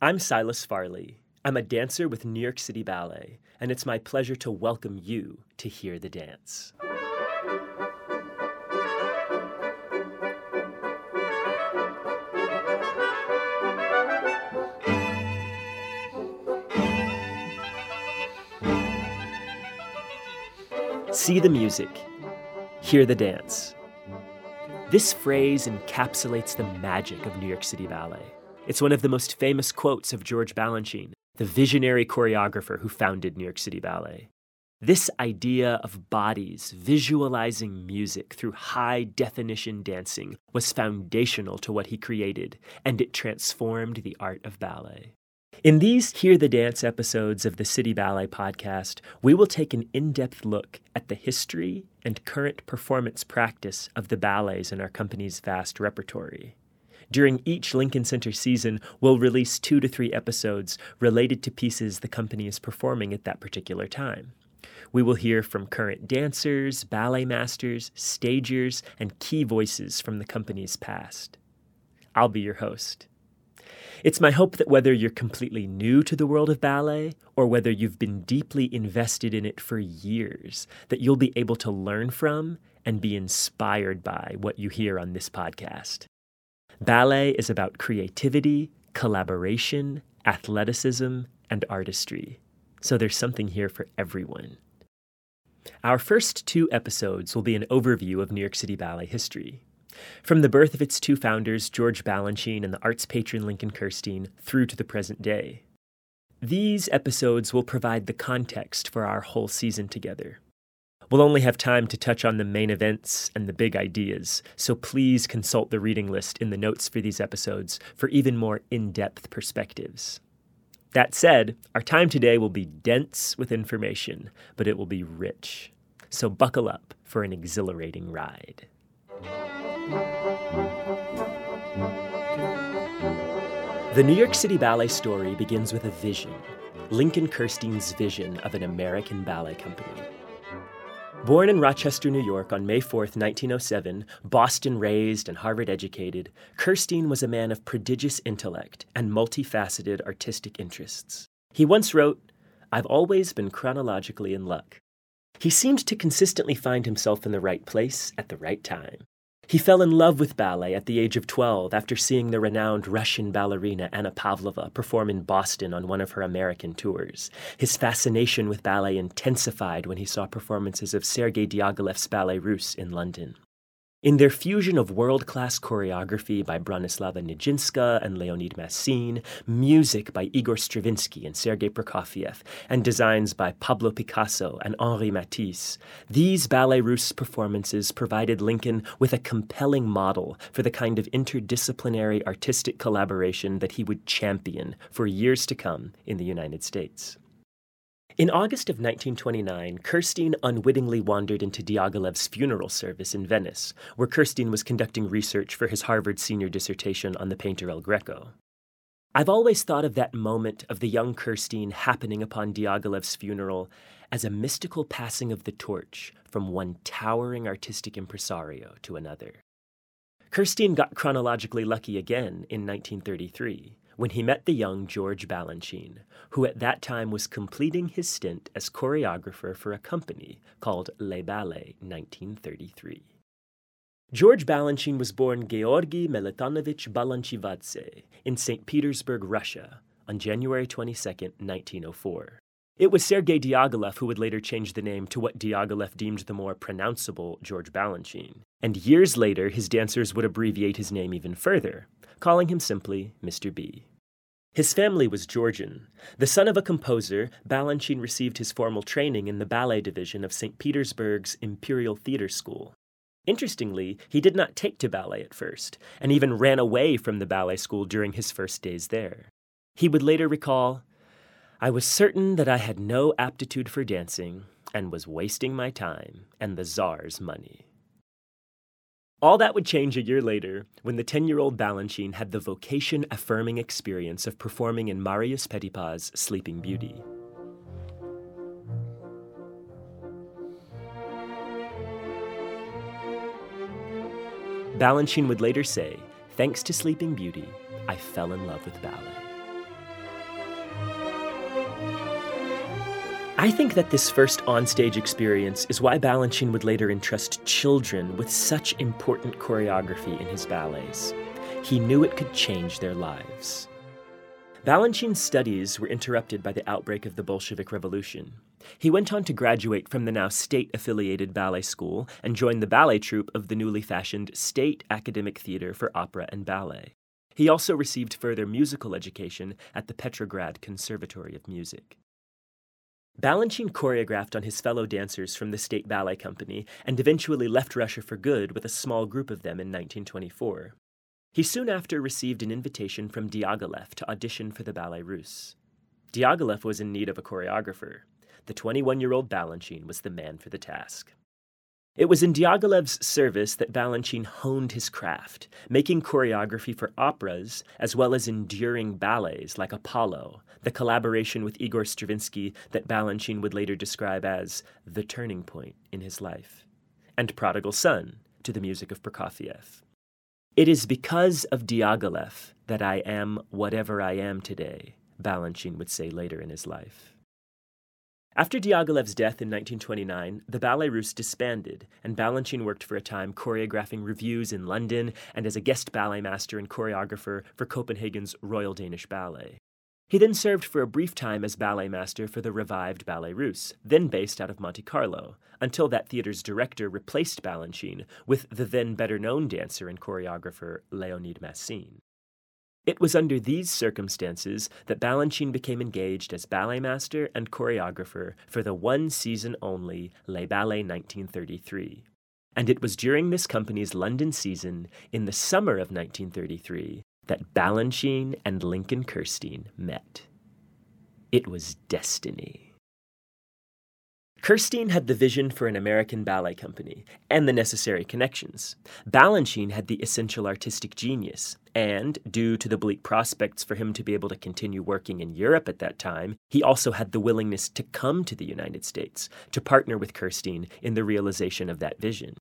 I'm Silas Farley. I'm a dancer with New York City Ballet, and it's my pleasure to welcome you to Hear the Dance. See the music, hear the dance. This phrase encapsulates the magic of New York City Ballet. It's one of the most famous quotes of George Balanchine, the visionary choreographer who founded New York City Ballet. This idea of bodies visualizing music through high definition dancing was foundational to what he created, and it transformed the art of ballet. In these Hear the Dance episodes of the City Ballet podcast, we will take an in depth look at the history and current performance practice of the ballets in our company's vast repertory. During each Lincoln Center season, we'll release two to three episodes related to pieces the company is performing at that particular time. We will hear from current dancers, ballet masters, stagers, and key voices from the company's past. I'll be your host. It's my hope that whether you're completely new to the world of ballet or whether you've been deeply invested in it for years, that you'll be able to learn from and be inspired by what you hear on this podcast. Ballet is about creativity, collaboration, athleticism, and artistry. So there's something here for everyone. Our first two episodes will be an overview of New York City Ballet history. From the birth of its two founders, George Balanchine and the arts patron Lincoln Kirstein, through to the present day. These episodes will provide the context for our whole season together. We'll only have time to touch on the main events and the big ideas, so please consult the reading list in the notes for these episodes for even more in depth perspectives. That said, our time today will be dense with information, but it will be rich. So buckle up for an exhilarating ride. The New York City Ballet story begins with a vision Lincoln Kirstein's vision of an American ballet company. Born in Rochester, New York on May 4, 1907, Boston raised and Harvard educated, Kirstein was a man of prodigious intellect and multifaceted artistic interests. He once wrote, I've always been chronologically in luck. He seemed to consistently find himself in the right place at the right time. He fell in love with ballet at the age of 12 after seeing the renowned Russian ballerina Anna Pavlova perform in Boston on one of her American tours. His fascination with ballet intensified when he saw performances of Sergei Diaghilev's Ballet Russe in London. In their fusion of world class choreography by Bronislava Nijinska and Leonid Massine, music by Igor Stravinsky and Sergei Prokofiev, and designs by Pablo Picasso and Henri Matisse, these Ballet Russe performances provided Lincoln with a compelling model for the kind of interdisciplinary artistic collaboration that he would champion for years to come in the United States. In August of 1929, Kirstein unwittingly wandered into Diaghilev's funeral service in Venice, where Kirstein was conducting research for his Harvard senior dissertation on the painter El Greco. I've always thought of that moment of the young Kirstein happening upon Diaghilev's funeral as a mystical passing of the torch from one towering artistic impresario to another. Kirstein got chronologically lucky again in 1933 when he met the young George Balanchine, who at that time was completing his stint as choreographer for a company called Les Ballets 1933. George Balanchine was born Georgy Melitonovich Balanchivadze in St. Petersburg, Russia, on January 22, 1904. It was Sergei Diaghilev who would later change the name to what Diaghilev deemed the more pronounceable George Balanchine. And years later, his dancers would abbreviate his name even further, calling him simply Mr. B. His family was Georgian. The son of a composer, Balanchine received his formal training in the ballet division of St. Petersburg's Imperial Theatre School. Interestingly, he did not take to ballet at first, and even ran away from the ballet school during his first days there. He would later recall I was certain that I had no aptitude for dancing and was wasting my time and the czar's money. All that would change a year later when the 10 year old Balanchine had the vocation affirming experience of performing in Marius Petipa's Sleeping Beauty. Balanchine would later say, Thanks to Sleeping Beauty, I fell in love with ballet. I think that this first onstage experience is why Balanchine would later entrust children with such important choreography in his ballets. He knew it could change their lives. Balanchine's studies were interrupted by the outbreak of the Bolshevik Revolution. He went on to graduate from the now state affiliated ballet school and joined the ballet troupe of the newly fashioned State Academic Theater for Opera and Ballet. He also received further musical education at the Petrograd Conservatory of Music. Balanchine choreographed on his fellow dancers from the State Ballet Company and eventually left Russia for good with a small group of them in 1924. He soon after received an invitation from Diaghilev to audition for the Ballet Russe. Diaghilev was in need of a choreographer. The 21 year old Balanchine was the man for the task. It was in Diaghilev's service that Balanchine honed his craft, making choreography for operas as well as enduring ballets like Apollo, the collaboration with Igor Stravinsky that Balanchine would later describe as the turning point in his life, and Prodigal Son to the music of Prokofiev. It is because of Diaghilev that I am whatever I am today, Balanchine would say later in his life. After Diaghilev's death in 1929, the Ballet Russe disbanded, and Balanchine worked for a time choreographing revues in London and as a guest ballet master and choreographer for Copenhagen's Royal Danish Ballet. He then served for a brief time as ballet master for the revived Ballet Russe, then based out of Monte Carlo, until that theater's director replaced Balanchine with the then better known dancer and choreographer Leonid Massine. It was under these circumstances that Balanchine became engaged as ballet master and choreographer for the one season only Les Ballets 1933. And it was during this company's London season in the summer of 1933 that Balanchine and Lincoln Kirstein met. It was destiny. Kirstein had the vision for an American ballet company and the necessary connections. Balanchine had the essential artistic genius, and due to the bleak prospects for him to be able to continue working in Europe at that time, he also had the willingness to come to the United States to partner with Kirstein in the realization of that vision.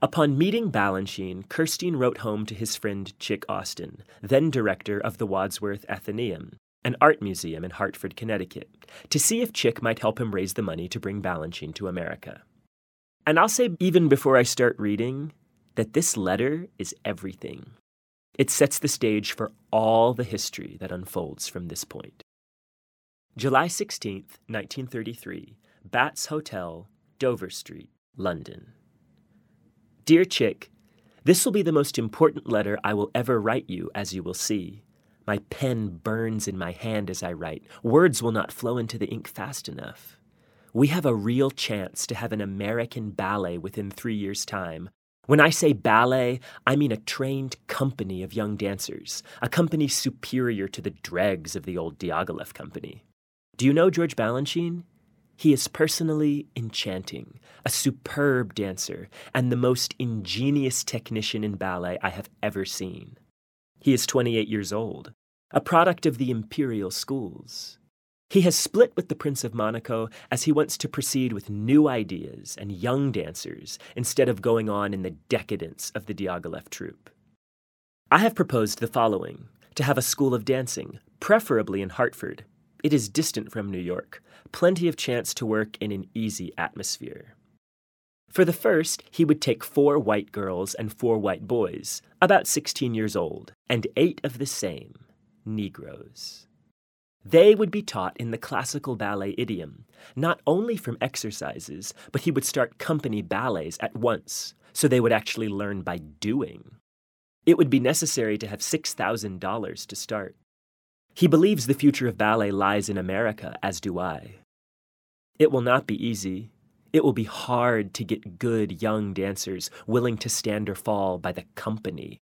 Upon meeting Balanchine, Kirstein wrote home to his friend Chick Austin, then director of the Wadsworth Atheneum, an art museum in Hartford, Connecticut, to see if Chick might help him raise the money to bring Balanchine to America. And I'll say, even before I start reading, that this letter is everything. It sets the stage for all the history that unfolds from this point. July 16th, 1933, Bats Hotel, Dover Street, London. Dear Chick, this will be the most important letter I will ever write you, as you will see. My pen burns in my hand as I write. Words will not flow into the ink fast enough. We have a real chance to have an American ballet within three years' time. When I say ballet, I mean a trained company of young dancers, a company superior to the dregs of the old Diaghilev company. Do you know George Balanchine? He is personally enchanting, a superb dancer, and the most ingenious technician in ballet I have ever seen. He is 28 years old, a product of the imperial schools. He has split with the Prince of Monaco as he wants to proceed with new ideas and young dancers instead of going on in the decadence of the Diaghilev troupe. I have proposed the following to have a school of dancing, preferably in Hartford. It is distant from New York, plenty of chance to work in an easy atmosphere. For the first, he would take four white girls and four white boys, about 16 years old, and eight of the same, Negroes. They would be taught in the classical ballet idiom, not only from exercises, but he would start company ballets at once, so they would actually learn by doing. It would be necessary to have $6,000 to start. He believes the future of ballet lies in America, as do I. It will not be easy, it will be hard to get good young dancers willing to stand or fall by the company.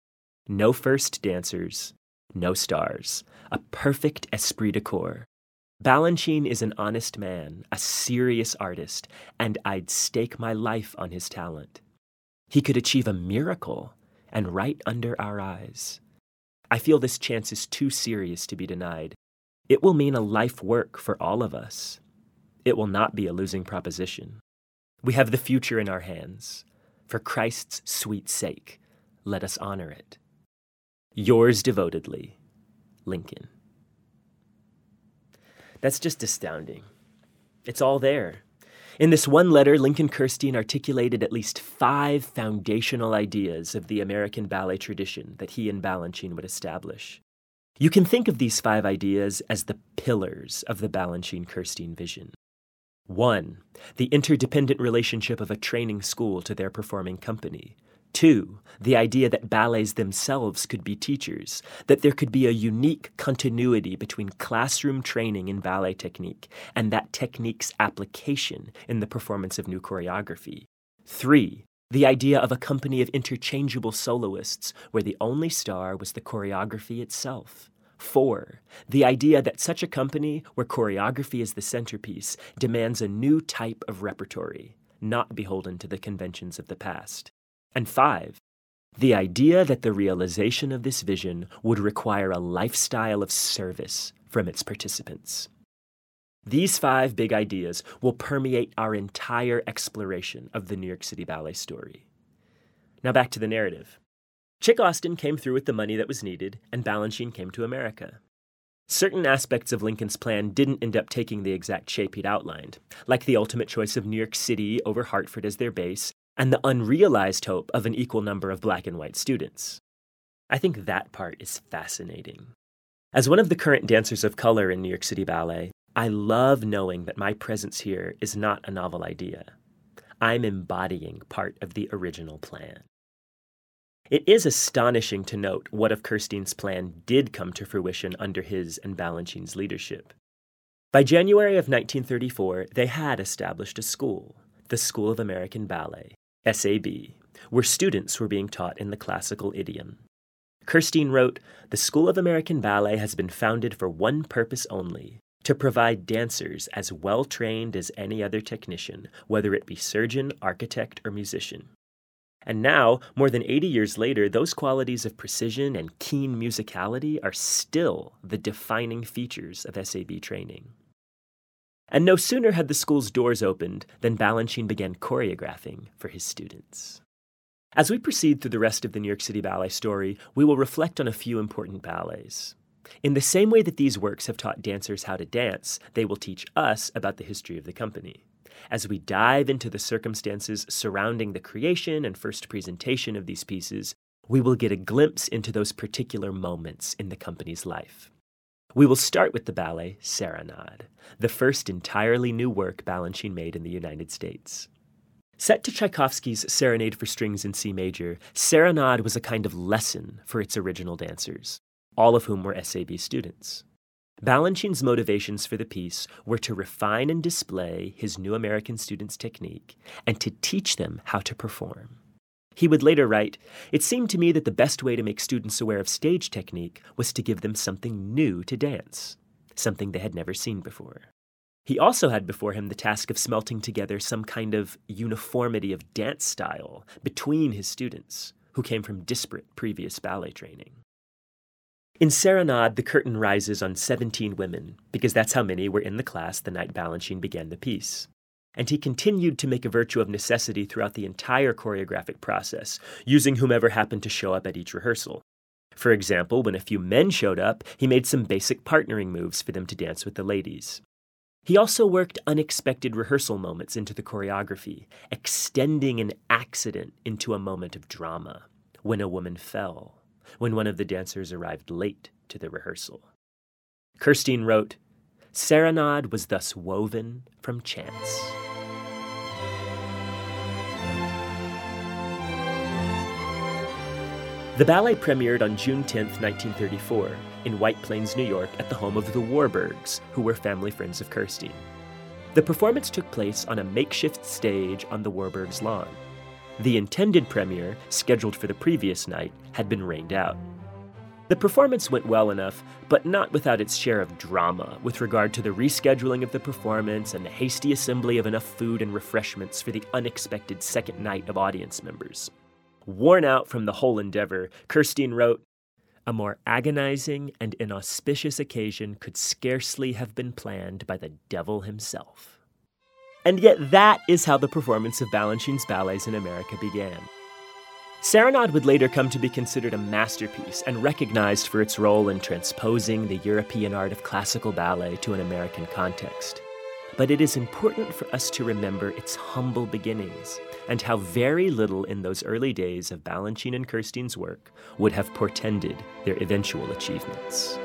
No first dancers, no stars. A perfect esprit de corps. Balanchine is an honest man, a serious artist, and I'd stake my life on his talent. He could achieve a miracle, and right under our eyes. I feel this chance is too serious to be denied. It will mean a life work for all of us. It will not be a losing proposition. We have the future in our hands. For Christ's sweet sake, let us honor it. Yours devotedly, Lincoln. That's just astounding. It's all there. In this one letter, Lincoln Kirstein articulated at least five foundational ideas of the American ballet tradition that he and Balanchine would establish. You can think of these five ideas as the pillars of the Balanchine Kirstein vision. One, the interdependent relationship of a training school to their performing company. Two, the idea that ballets themselves could be teachers, that there could be a unique continuity between classroom training in ballet technique and that technique's application in the performance of new choreography. Three, the idea of a company of interchangeable soloists where the only star was the choreography itself. Four, the idea that such a company where choreography is the centerpiece demands a new type of repertory, not beholden to the conventions of the past. And five, the idea that the realization of this vision would require a lifestyle of service from its participants. These five big ideas will permeate our entire exploration of the New York City Ballet story. Now back to the narrative. Chick Austin came through with the money that was needed, and Balanchine came to America. Certain aspects of Lincoln's plan didn't end up taking the exact shape he'd outlined, like the ultimate choice of New York City over Hartford as their base, and the unrealized hope of an equal number of black and white students. I think that part is fascinating. As one of the current dancers of color in New York City Ballet, I love knowing that my presence here is not a novel idea. I'm embodying part of the original plan. It is astonishing to note what of Kirstein's plan did come to fruition under his and Balanchine's leadership. By January of 1934, they had established a school, the School of American Ballet, SAB, where students were being taught in the classical idiom. Kirstein wrote The School of American Ballet has been founded for one purpose only to provide dancers as well trained as any other technician, whether it be surgeon, architect, or musician. And now, more than 80 years later, those qualities of precision and keen musicality are still the defining features of SAB training. And no sooner had the school's doors opened than Balanchine began choreographing for his students. As we proceed through the rest of the New York City Ballet story, we will reflect on a few important ballets. In the same way that these works have taught dancers how to dance, they will teach us about the history of the company. As we dive into the circumstances surrounding the creation and first presentation of these pieces, we will get a glimpse into those particular moments in the company's life. We will start with the ballet Serenade, the first entirely new work Balanchine made in the United States. Set to Tchaikovsky's Serenade for Strings in C major, Serenade was a kind of lesson for its original dancers, all of whom were SAB students. Balanchine's motivations for the piece were to refine and display his new American students' technique and to teach them how to perform. He would later write It seemed to me that the best way to make students aware of stage technique was to give them something new to dance, something they had never seen before. He also had before him the task of smelting together some kind of uniformity of dance style between his students, who came from disparate previous ballet training. In Serenade, the curtain rises on 17 women, because that's how many were in the class the night Balanchine began the piece and he continued to make a virtue of necessity throughout the entire choreographic process, using whomever happened to show up at each rehearsal. For example, when a few men showed up, he made some basic partnering moves for them to dance with the ladies. He also worked unexpected rehearsal moments into the choreography, extending an accident into a moment of drama, when a woman fell, when one of the dancers arrived late to the rehearsal. Kirstein wrote, Serenade was thus woven from chance. The ballet premiered on June 10, 1934, in White Plains, New York, at the home of the Warburgs, who were family friends of Kirstein. The performance took place on a makeshift stage on the Warburgs' lawn. The intended premiere, scheduled for the previous night, had been rained out. The performance went well enough, but not without its share of drama with regard to the rescheduling of the performance and the hasty assembly of enough food and refreshments for the unexpected second night of audience members. Worn out from the whole endeavor, Kirstein wrote, A more agonizing and inauspicious occasion could scarcely have been planned by the devil himself. And yet, that is how the performance of Balanchine's ballets in America began. Serenade would later come to be considered a masterpiece and recognized for its role in transposing the European art of classical ballet to an American context. but it is important for us to remember its humble beginnings and how very little in those early days of Balanchine and Kirstein's work would have portended their eventual achievements.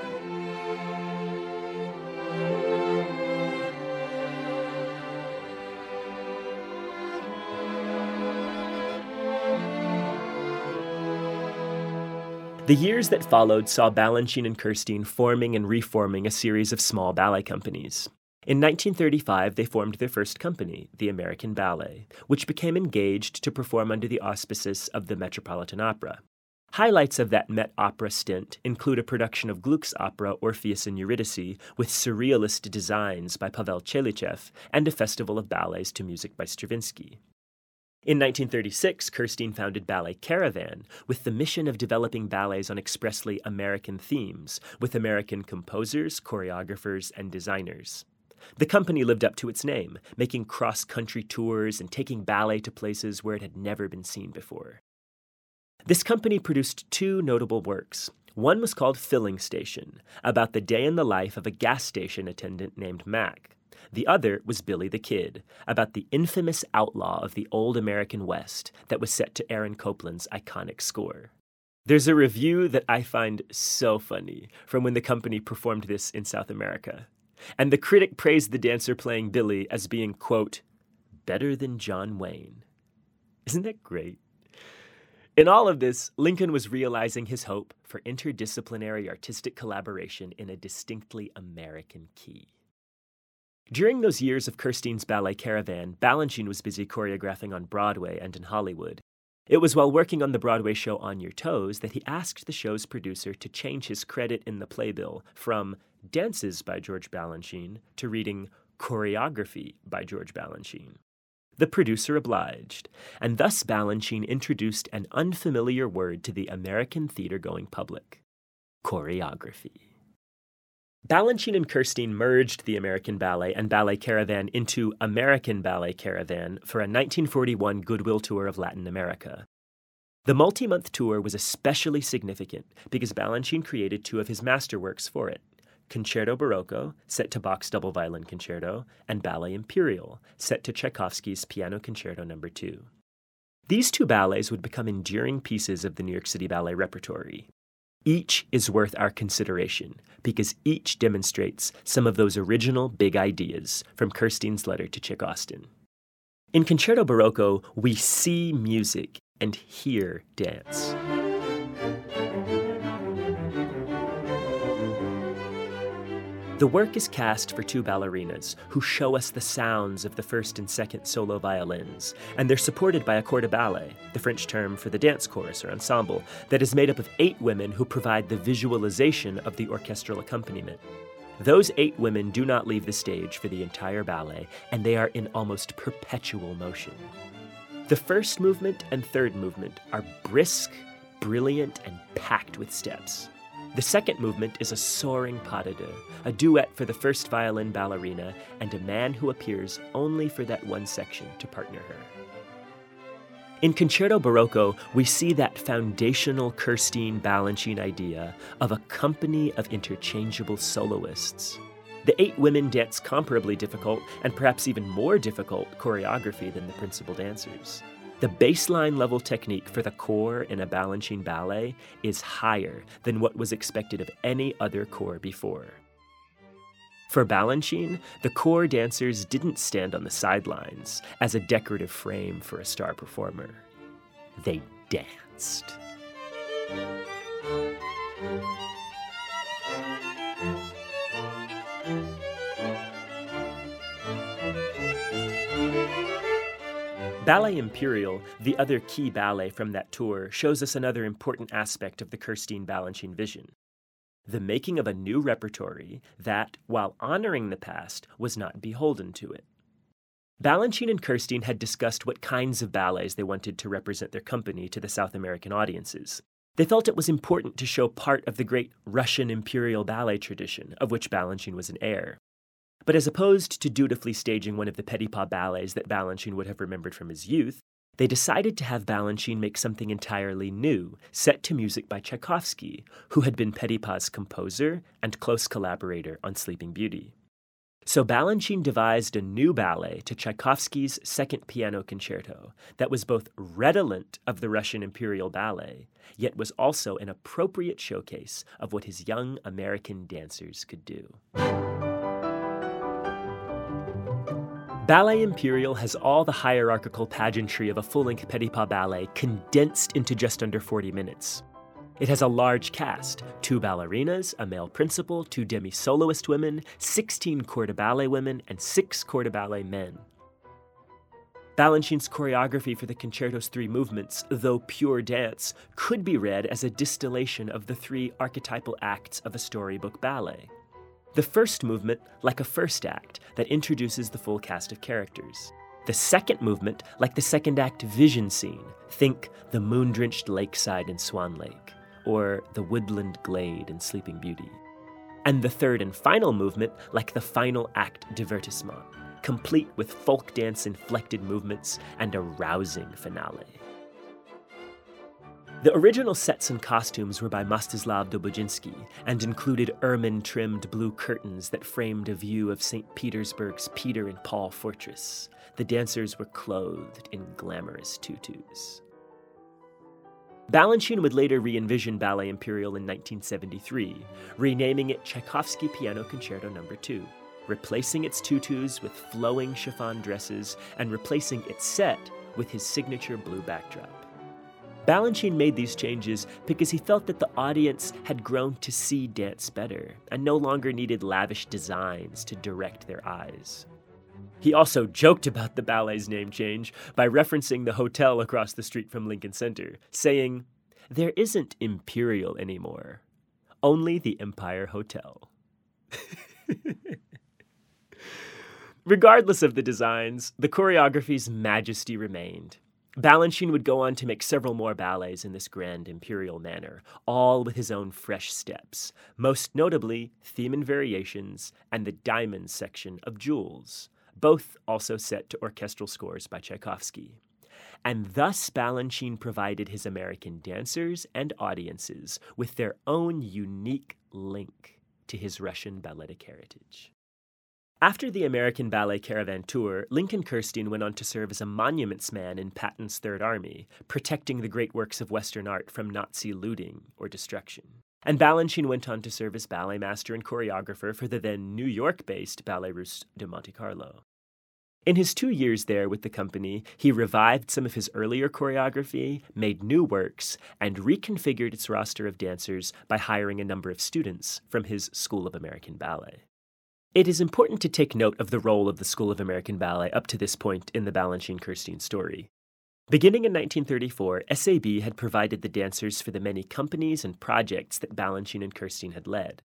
The years that followed saw Balanchine and Kirstein forming and reforming a series of small ballet companies. In 1935, they formed their first company, the American Ballet, which became engaged to perform under the auspices of the Metropolitan Opera. Highlights of that Met Opera stint include a production of Gluck's opera Orpheus and Eurydice with surrealist designs by Pavel Tchelitchew and a festival of ballets to music by Stravinsky. In 1936, Kirstein founded Ballet Caravan with the mission of developing ballets on expressly American themes with American composers, choreographers, and designers. The company lived up to its name, making cross country tours and taking ballet to places where it had never been seen before. This company produced two notable works. One was called Filling Station, about the day in the life of a gas station attendant named Mac. The other was Billy the Kid, about the infamous outlaw of the old American West that was set to Aaron Copland's iconic score. There's a review that I find so funny from when the company performed this in South America. And the critic praised the dancer playing Billy as being, quote, better than John Wayne. Isn't that great? In all of this, Lincoln was realizing his hope for interdisciplinary artistic collaboration in a distinctly American key. During those years of Kirstein's ballet caravan, Balanchine was busy choreographing on Broadway and in Hollywood. It was while working on the Broadway show On Your Toes that he asked the show's producer to change his credit in the playbill from Dances by George Balanchine to reading Choreography by George Balanchine. The producer obliged, and thus Balanchine introduced an unfamiliar word to the American theater going public choreography. Balanchine and Kirstein merged the American Ballet and Ballet Caravan into American Ballet Caravan for a 1941 goodwill tour of Latin America. The multi month tour was especially significant because Balanchine created two of his masterworks for it Concerto Barocco, set to Bach's double violin concerto, and Ballet Imperial, set to Tchaikovsky's Piano Concerto No. 2. These two ballets would become enduring pieces of the New York City Ballet repertory. Each is worth our consideration because each demonstrates some of those original big ideas from Kirstein's letter to Chick Austin. In Concerto Barocco, we see music and hear dance. The work is cast for two ballerinas who show us the sounds of the first and second solo violins, and they're supported by a corps de ballet, the French term for the dance chorus or ensemble, that is made up of eight women who provide the visualization of the orchestral accompaniment. Those eight women do not leave the stage for the entire ballet, and they are in almost perpetual motion. The first movement and third movement are brisk, brilliant, and packed with steps. The second movement is a soaring pas de deux, a duet for the first violin ballerina and a man who appears only for that one section to partner her. In Concerto Barocco, we see that foundational Kirstein Balanchine idea of a company of interchangeable soloists. The eight women dance comparably difficult and perhaps even more difficult choreography than the principal dancers. The baseline level technique for the corps in a Balanchine ballet is higher than what was expected of any other corps before. For Balanchine, the corps dancers didn't stand on the sidelines as a decorative frame for a star performer. They danced. Ballet Imperial, the other key ballet from that tour, shows us another important aspect of the Kirstein Balanchine vision the making of a new repertory that, while honoring the past, was not beholden to it. Balanchine and Kirstein had discussed what kinds of ballets they wanted to represent their company to the South American audiences. They felt it was important to show part of the great Russian imperial ballet tradition, of which Balanchine was an heir. But as opposed to dutifully staging one of the Petipa ballets that Balanchine would have remembered from his youth, they decided to have Balanchine make something entirely new, set to music by Tchaikovsky, who had been Petipa's composer and close collaborator on Sleeping Beauty. So Balanchine devised a new ballet to Tchaikovsky's Second Piano Concerto that was both redolent of the Russian Imperial Ballet, yet was also an appropriate showcase of what his young American dancers could do. Ballet Imperial has all the hierarchical pageantry of a full length Petipa ballet condensed into just under 40 minutes. It has a large cast two ballerinas, a male principal, two demi soloist women, 16 corps de ballet women, and six corps de ballet men. Balanchine's choreography for the concerto's three movements, though pure dance, could be read as a distillation of the three archetypal acts of a storybook ballet. The first movement, like a first act, that introduces the full cast of characters. The second movement, like the second act vision scene, think the moon drenched lakeside in Swan Lake or the woodland glade in Sleeping Beauty. And the third and final movement, like the final act divertissement, complete with folk dance inflected movements and a rousing finale. The original sets and costumes were by Mstislav Dobujinsky and included ermine trimmed blue curtains that framed a view of St. Petersburg's Peter and Paul Fortress. The dancers were clothed in glamorous tutus. Balanchine would later re envision Ballet Imperial in 1973, renaming it Tchaikovsky Piano Concerto No. 2, replacing its tutus with flowing chiffon dresses and replacing its set with his signature blue backdrop. Balanchine made these changes because he felt that the audience had grown to see dance better and no longer needed lavish designs to direct their eyes. He also joked about the ballet's name change by referencing the hotel across the street from Lincoln Center, saying, There isn't Imperial anymore, only the Empire Hotel. Regardless of the designs, the choreography's majesty remained. Balanchine would go on to make several more ballets in this grand imperial manner, all with his own fresh steps, most notably Theme and Variations and the Diamonds section of Jewels, both also set to orchestral scores by Tchaikovsky. And thus Balanchine provided his American dancers and audiences with their own unique link to his Russian balletic heritage. After the American Ballet Caravan Tour, Lincoln Kirstein went on to serve as a monuments man in Patton's Third Army, protecting the great works of Western art from Nazi looting or destruction. And Balanchine went on to serve as ballet master and choreographer for the then New York based Ballet Russe de Monte Carlo. In his two years there with the company, he revived some of his earlier choreography, made new works, and reconfigured its roster of dancers by hiring a number of students from his School of American Ballet. It is important to take note of the role of the School of American Ballet up to this point in the Balanchine Kirstein story. Beginning in 1934, SAB had provided the dancers for the many companies and projects that Balanchine and Kirstein had led.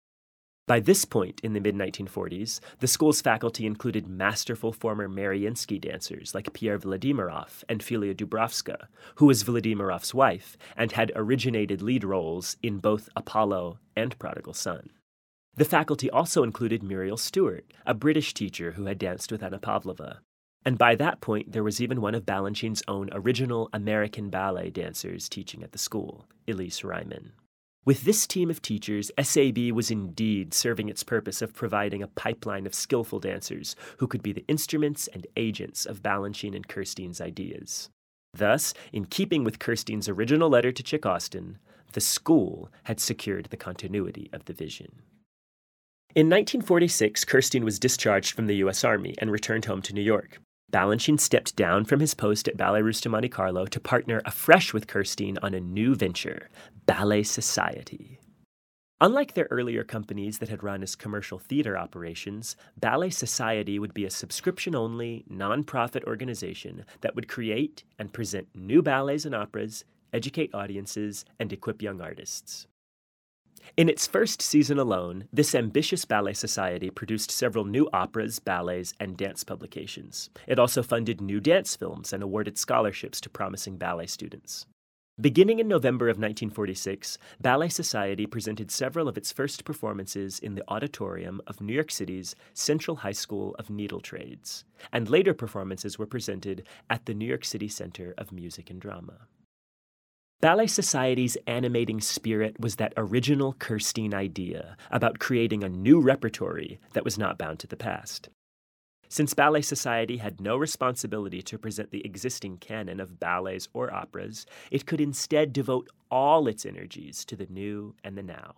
By this point in the mid 1940s, the school's faculty included masterful former Mariinsky dancers like Pierre Vladimirov and Felia Doubrovska, who was Vladimirov's wife and had originated lead roles in both Apollo and Prodigal Son. The faculty also included Muriel Stewart, a British teacher who had danced with Anna Pavlova. And by that point, there was even one of Balanchine's own original American ballet dancers teaching at the school, Elise Reiman. With this team of teachers, SAB was indeed serving its purpose of providing a pipeline of skillful dancers who could be the instruments and agents of Balanchine and Kirstein's ideas. Thus, in keeping with Kirstein's original letter to Chick Austin, the school had secured the continuity of the vision. In 1946, Kirstein was discharged from the U.S. Army and returned home to New York. Balanchine stepped down from his post at Ballet Russe de Monte Carlo to partner afresh with Kirstein on a new venture, Ballet Society. Unlike their earlier companies that had run as commercial theater operations, Ballet Society would be a subscription only, nonprofit organization that would create and present new ballets and operas, educate audiences, and equip young artists. In its first season alone, this ambitious ballet society produced several new operas, ballets, and dance publications. It also funded new dance films and awarded scholarships to promising ballet students. Beginning in November of 1946, Ballet Society presented several of its first performances in the auditorium of New York City's Central High School of Needle Trades, and later performances were presented at the New York City Center of Music and Drama. Ballet Society's animating spirit was that original Kirstein idea about creating a new repertory that was not bound to the past. Since Ballet Society had no responsibility to present the existing canon of ballets or operas, it could instead devote all its energies to the new and the now.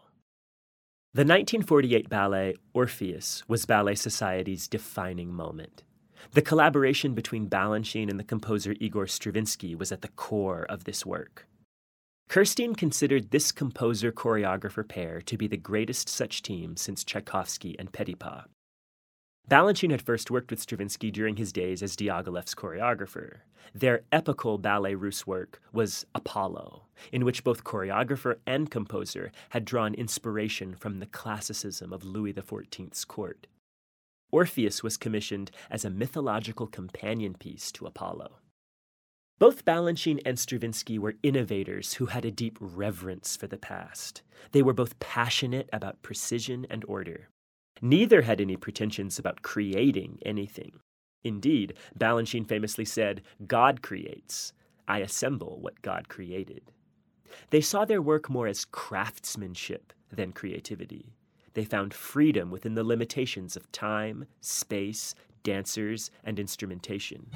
The 1948 ballet Orpheus was Ballet Society's defining moment. The collaboration between Balanchine and the composer Igor Stravinsky was at the core of this work. Kirstein considered this composer choreographer pair to be the greatest such team since Tchaikovsky and Petipa. Balanchine had first worked with Stravinsky during his days as Diaghilev's choreographer. Their epical ballet russe work was Apollo, in which both choreographer and composer had drawn inspiration from the classicism of Louis XIV's court. Orpheus was commissioned as a mythological companion piece to Apollo. Both Balanchine and Stravinsky were innovators who had a deep reverence for the past. They were both passionate about precision and order. Neither had any pretensions about creating anything. Indeed, Balanchine famously said, God creates. I assemble what God created. They saw their work more as craftsmanship than creativity. They found freedom within the limitations of time, space, dancers, and instrumentation.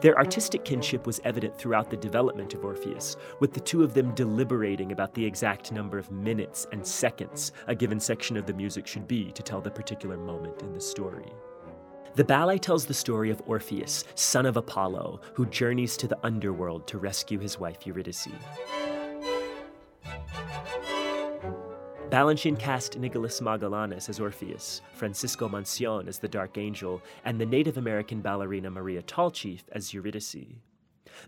Their artistic kinship was evident throughout the development of Orpheus, with the two of them deliberating about the exact number of minutes and seconds a given section of the music should be to tell the particular moment in the story. The ballet tells the story of Orpheus, son of Apollo, who journeys to the underworld to rescue his wife Eurydice. Balanchine cast Nicholas Magallanes as Orpheus, Francisco Moncion as the Dark Angel, and the Native American ballerina Maria Tallchief as Eurydice.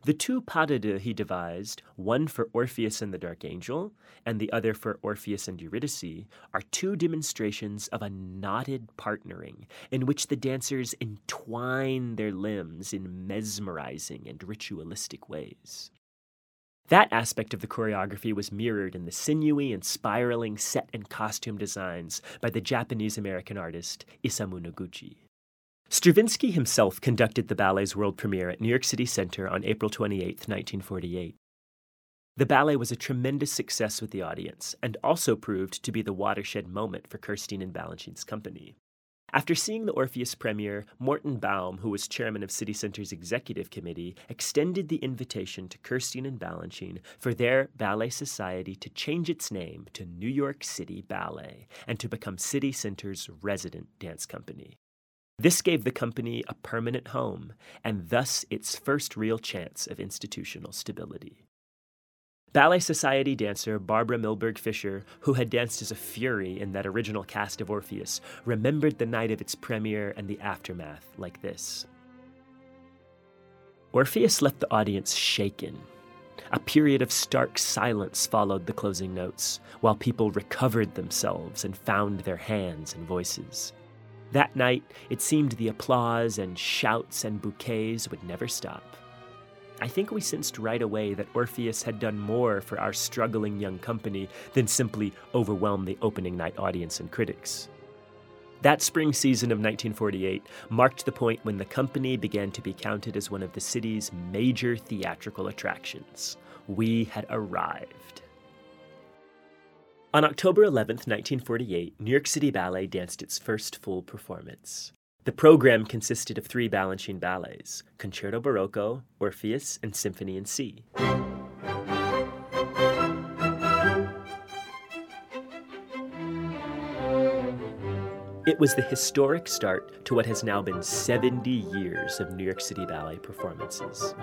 The two pas de deux he devised, one for Orpheus and the Dark Angel, and the other for Orpheus and Eurydice, are two demonstrations of a knotted partnering in which the dancers entwine their limbs in mesmerizing and ritualistic ways. That aspect of the choreography was mirrored in the sinewy and spiraling set and costume designs by the Japanese American artist Isamu Noguchi. Stravinsky himself conducted the ballet's world premiere at New York City Center on April 28, 1948. The ballet was a tremendous success with the audience and also proved to be the watershed moment for Kirstein and Balanchine's company. After seeing the Orpheus premiere, Morton Baum, who was chairman of City Center's executive committee, extended the invitation to Kirstein and Balanchine for their ballet society to change its name to New York City Ballet and to become City Center's resident dance company. This gave the company a permanent home and thus its first real chance of institutional stability. Ballet Society dancer Barbara Milberg Fisher, who had danced as a fury in that original cast of Orpheus, remembered the night of its premiere and the aftermath like this Orpheus left the audience shaken. A period of stark silence followed the closing notes, while people recovered themselves and found their hands and voices. That night, it seemed the applause and shouts and bouquets would never stop. I think we sensed right away that Orpheus had done more for our struggling young company than simply overwhelm the opening night audience and critics. That spring season of 1948 marked the point when the company began to be counted as one of the city's major theatrical attractions. We had arrived. On October 11, 1948, New York City Ballet danced its first full performance. The program consisted of three Balanchine ballets Concerto Barocco, Orpheus, and Symphony in C. It was the historic start to what has now been 70 years of New York City Ballet performances.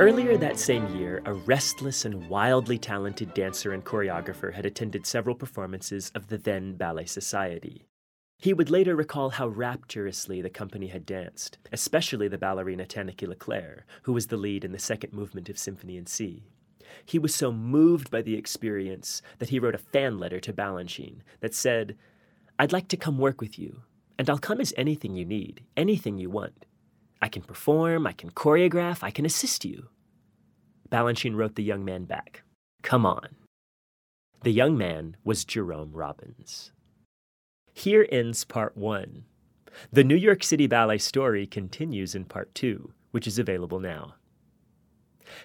Earlier that same year, a restless and wildly talented dancer and choreographer had attended several performances of the then Ballet Society. He would later recall how rapturously the company had danced, especially the ballerina Tanaquil Le Clercq, who was the lead in the second movement of Symphony in C. He was so moved by the experience that he wrote a fan letter to Balanchine that said, I'd like to come work with you, and I'll come as anything you need, anything you want. I can perform, I can choreograph, I can assist you. Balanchine wrote the young man back, Come on. The young man was Jerome Robbins. Here ends part one. The New York City Ballet story continues in part two, which is available now.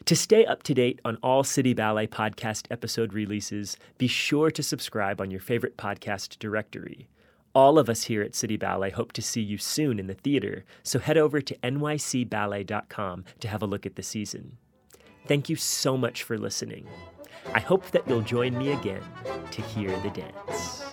To stay up to date on all City Ballet podcast episode releases, be sure to subscribe on your favorite podcast directory. All of us here at City Ballet hope to see you soon in the theater, so head over to nycballet.com to have a look at the season. Thank you so much for listening. I hope that you'll join me again to hear the dance.